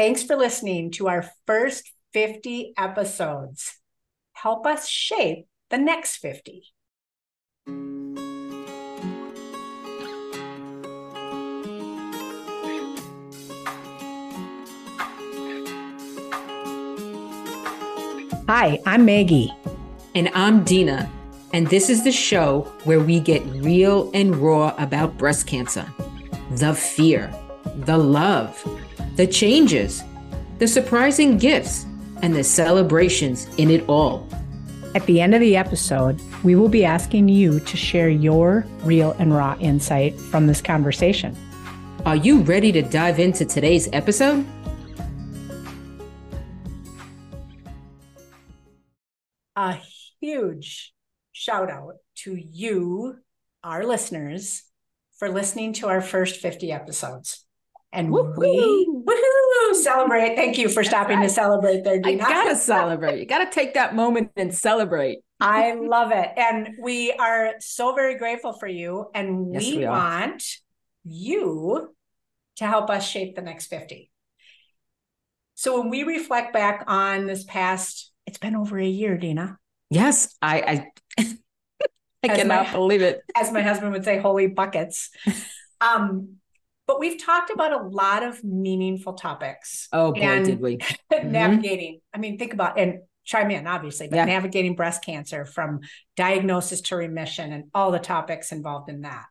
Thanks for listening to our first 50 episodes. Help us shape the next 50. Hi, I'm Maggie. And I'm Dina. And this is the show where we get real and raw about breast cancer the fear, the love, the changes, the surprising gifts, and the celebrations in it all. At the end of the episode, we will be asking you to share your real and raw insight from this conversation. Are you ready to dive into today's episode? A huge shout out to you, our listeners, for listening to our first 50 episodes. And Woo-hoo. we celebrate. Thank you for stopping to celebrate there, Dina. I gotta celebrate. You gotta take that moment and celebrate. I love it. And we are so very grateful for you. And yes, we, we want you to help us shape the next 50. So when we reflect back on this past, it's been over a year, Dina. Yes, I I, I cannot my, believe it. As my husband would say, holy buckets. Um, but we've talked about a lot of meaningful topics. Oh boy, did we? navigating. Mm-hmm. I mean, think about and chime in, obviously, but yeah. navigating breast cancer from diagnosis to remission and all the topics involved in that.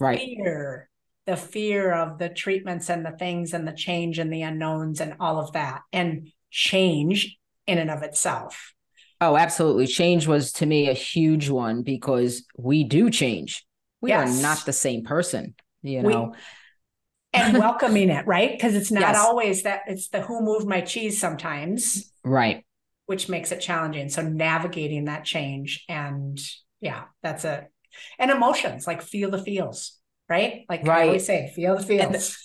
Right. Fear, the fear of the treatments and the things and the change and the unknowns and all of that. And change in and of itself. Oh, absolutely. Change was to me a huge one because we do change. We yes. are not the same person, you know. We, and welcoming it, right? Because it's not yes. always that it's the who moved my cheese sometimes. Right. Which makes it challenging. So navigating that change and yeah, that's a and emotions like feel the feels, right? Like right. I always say, feel the feels. The,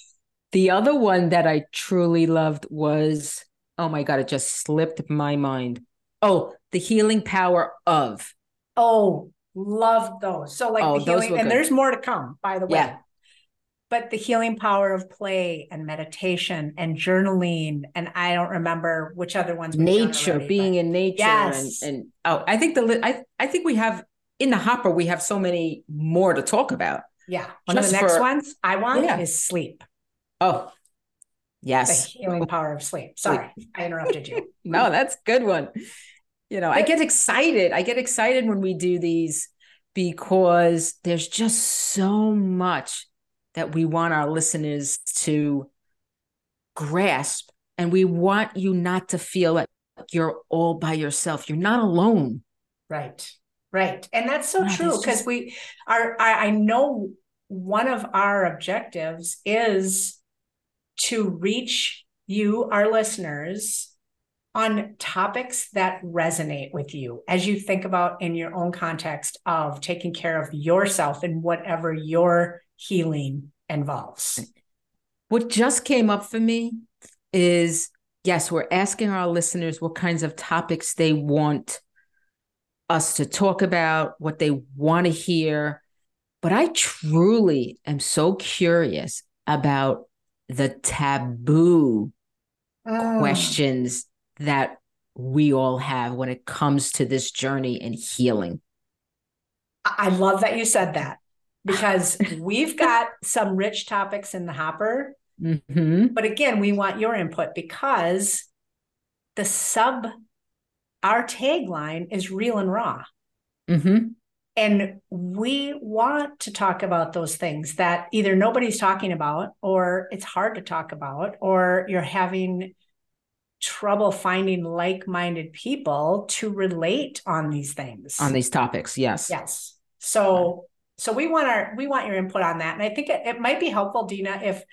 the other one that I truly loved was oh my God, it just slipped my mind. Oh, the healing power of. Oh, love those. So like oh, the healing, and good. there's more to come, by the way. Yeah. But the healing power of play and meditation and journaling, and I don't remember which other ones. Nature, already, being in nature, yes. and, and oh, I think the I I think we have in the hopper we have so many more to talk about. Yeah, one Just of the next for, ones I want yeah. is sleep. Oh, yes, the healing power of sleep. Sorry, I interrupted you. no, that's good one you know, I get excited. I get excited when we do these because there's just so much that we want our listeners to grasp. And we want you not to feel like you're all by yourself. You're not alone. Right. Right. And that's so true because just... we are, I, I know one of our objectives is to reach you, our listeners, on topics that resonate with you as you think about in your own context of taking care of yourself and whatever your healing involves. What just came up for me is yes, we're asking our listeners what kinds of topics they want us to talk about, what they want to hear. But I truly am so curious about the taboo mm. questions that we all have when it comes to this journey and healing. I love that you said that because we've got some rich topics in the hopper. Mm-hmm. But again, we want your input because the sub, our tagline is real and raw. Mm-hmm. And we want to talk about those things that either nobody's talking about, or it's hard to talk about, or you're having trouble finding like-minded people to relate on these things on these topics yes yes so so we want our we want your input on that and i think it, it might be helpful dina if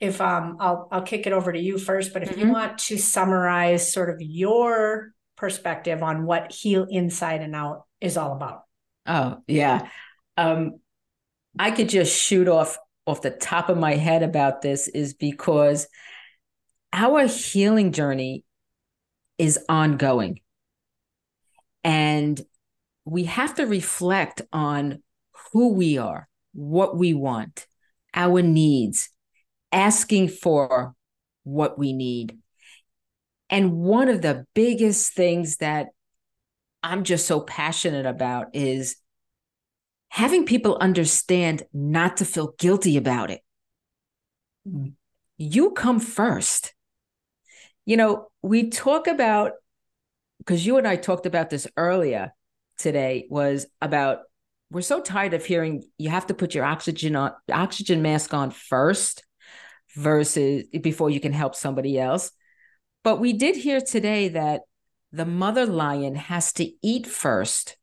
if um i'll i'll kick it over to you first but if mm-hmm. you want to summarize sort of your perspective on what heal inside and out is all about oh yeah um i could just shoot off off the top of my head about this is because our healing journey is ongoing. And we have to reflect on who we are, what we want, our needs, asking for what we need. And one of the biggest things that I'm just so passionate about is having people understand not to feel guilty about it. You come first. You know, we talk about, because you and I talked about this earlier today, was about we're so tired of hearing you have to put your oxygen on oxygen mask on first versus before you can help somebody else. But we did hear today that the mother lion has to eat first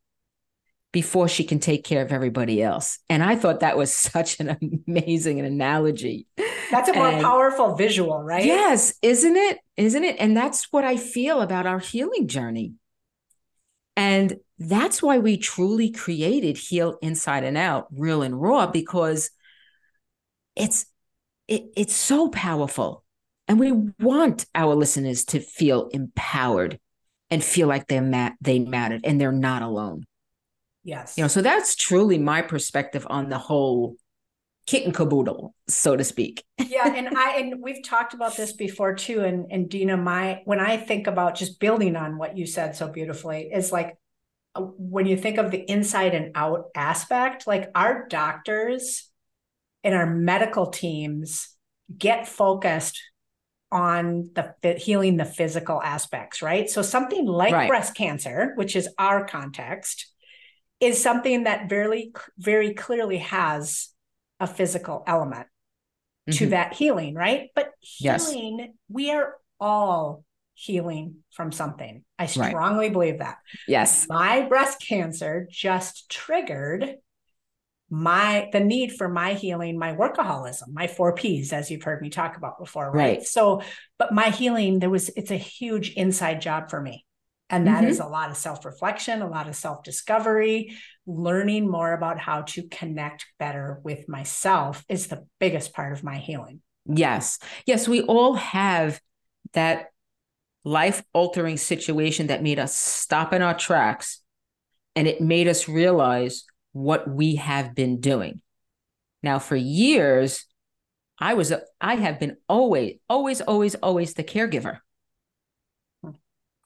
before she can take care of everybody else. And I thought that was such an amazing analogy. That's a more and powerful visual, right? Yes, isn't it? Isn't it? And that's what I feel about our healing journey. And that's why we truly created Heal Inside and Out, Real and Raw, because it's it, it's so powerful. And we want our listeners to feel empowered and feel like they're mat- they mattered and they're not alone. Yes. You know, so that's truly my perspective on the whole kit and caboodle, so to speak. yeah, and I and we've talked about this before too. And and Dina, my when I think about just building on what you said so beautifully, is like when you think of the inside and out aspect, like our doctors and our medical teams get focused on the healing the physical aspects, right? So something like right. breast cancer, which is our context, is something that very very clearly has a physical element mm-hmm. to that healing, right? But healing, yes. we are all healing from something. I strongly right. believe that. Yes. My breast cancer just triggered my the need for my healing my workaholism my four p's as you've heard me talk about before right, right. so but my healing there was it's a huge inside job for me and that mm-hmm. is a lot of self-reflection a lot of self-discovery learning more about how to connect better with myself is the biggest part of my healing yes yes we all have that life altering situation that made us stop in our tracks and it made us realize what we have been doing. Now, for years, I was, I have been always, always, always, always the caregiver.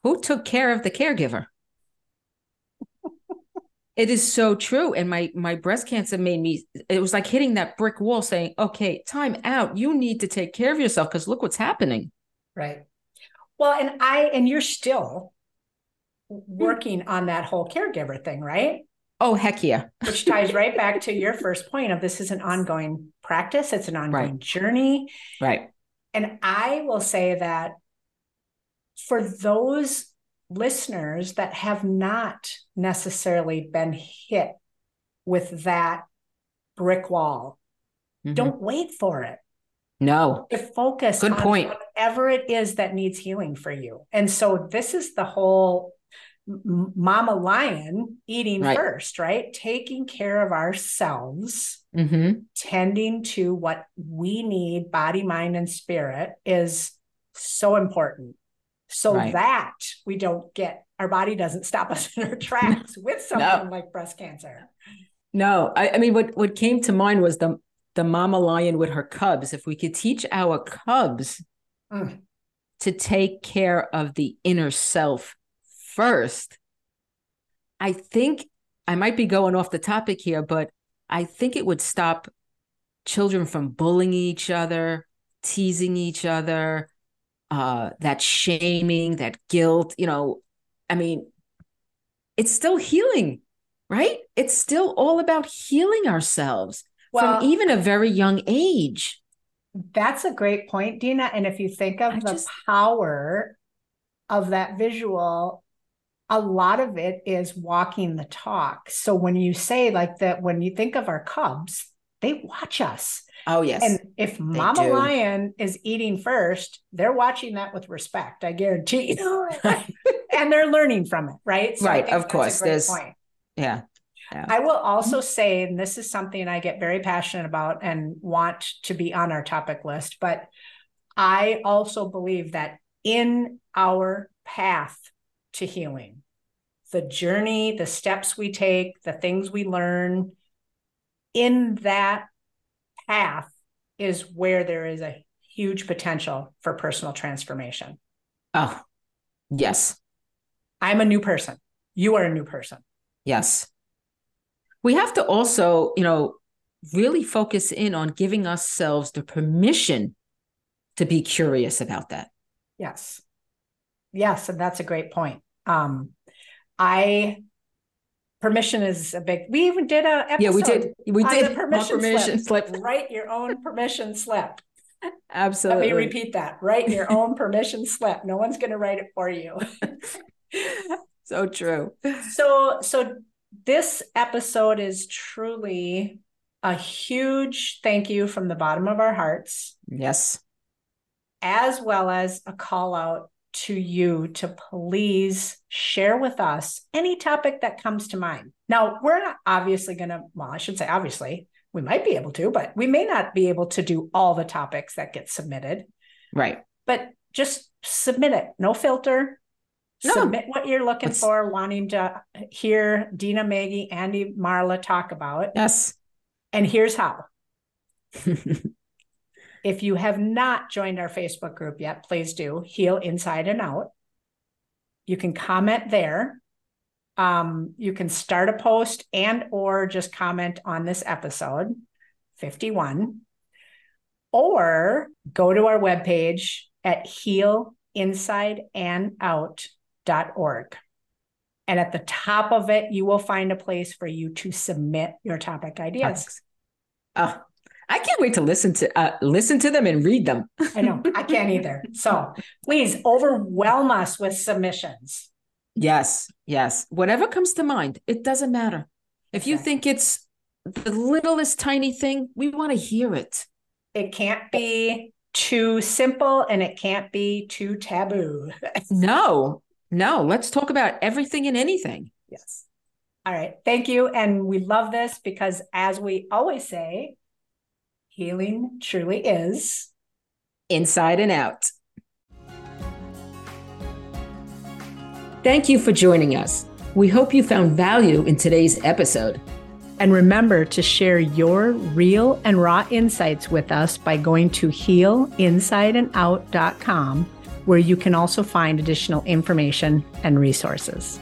Who took care of the caregiver? it is so true. And my my breast cancer made me, it was like hitting that brick wall saying, okay, time out. You need to take care of yourself because look what's happening. Right. Well, and I, and you're still working on that whole caregiver thing, right? Oh, heck yeah. Which ties right back to your first point of this is an ongoing practice, it's an ongoing right. journey. Right. And I will say that for those listeners that have not necessarily been hit with that brick wall, mm-hmm. don't wait for it. No. To focus Good point. Whatever it is that needs healing for you. And so this is the whole mama lion eating right. first, right? Taking care of ourselves, mm-hmm. tending to what we need, body, mind, and spirit is so important. So right. that we don't get our body doesn't stop us in our tracks with something no. like breast cancer. No, I, I mean what what came to mind was the the mama lion with her cubs. If we could teach our cubs mm. to take care of the inner self first, I think I might be going off the topic here, but I think it would stop children from bullying each other, teasing each other, uh, that shaming, that guilt. You know, I mean, it's still healing, right? It's still all about healing ourselves well, from even a very young age. That's a great point, Dina. And if you think of I the just, power of that visual a lot of it is walking the talk. So when you say like that, when you think of our cubs, they watch us. Oh, yes. And if Mama. Lion is eating first, they're watching that with respect, I guarantee you. and they're learning from it, right? So right. Of course. There's, point. Yeah. Yeah. I will also mm-hmm. say, and this is something I get very passionate about and want to be on our topic list, but I also believe that in our path to healing. The journey, the steps we take, the things we learn in that path is where there is a huge potential for personal transformation. Oh, yes. I'm a new person. You are a new person. Yes. We have to also, you know, really focus in on giving ourselves the permission to be curious about that. Yes. Yes. And that's a great point. Um, I permission is a big we even did a episode. yeah we did we did permission, permission slip. slip. write your own permission slip absolutely let me repeat that write your own permission slip no one's going to write it for you so true so so this episode is truly a huge thank you from the bottom of our hearts yes as well as a call out to you to please share with us any topic that comes to mind. Now, we're not obviously going to, well, I should say, obviously, we might be able to, but we may not be able to do all the topics that get submitted. Right. But just submit it, no filter. No. Submit what you're looking Let's... for, wanting to hear Dina, Maggie, Andy, Marla talk about. Yes. And here's how. If you have not joined our Facebook group yet, please do Heal Inside and Out. You can comment there. Um, you can start a post and or just comment on this episode 51 or go to our webpage at healinsideandout.org. And at the top of it, you will find a place for you to submit your topic ideas. Oh, I can't wait to listen to uh, listen to them and read them. I know I can't either. So please overwhelm us with submissions. Yes, yes. Whatever comes to mind, it doesn't matter. If you think it's the littlest tiny thing, we want to hear it. It can't be too simple and it can't be too taboo. no, no. Let's talk about everything and anything. Yes. All right. Thank you. And we love this because, as we always say, healing truly is inside and out. Thank you for joining us. We hope you found value in today's episode. And remember to share your real and raw insights with us by going to healinsideandout.com, where you can also find additional information and resources.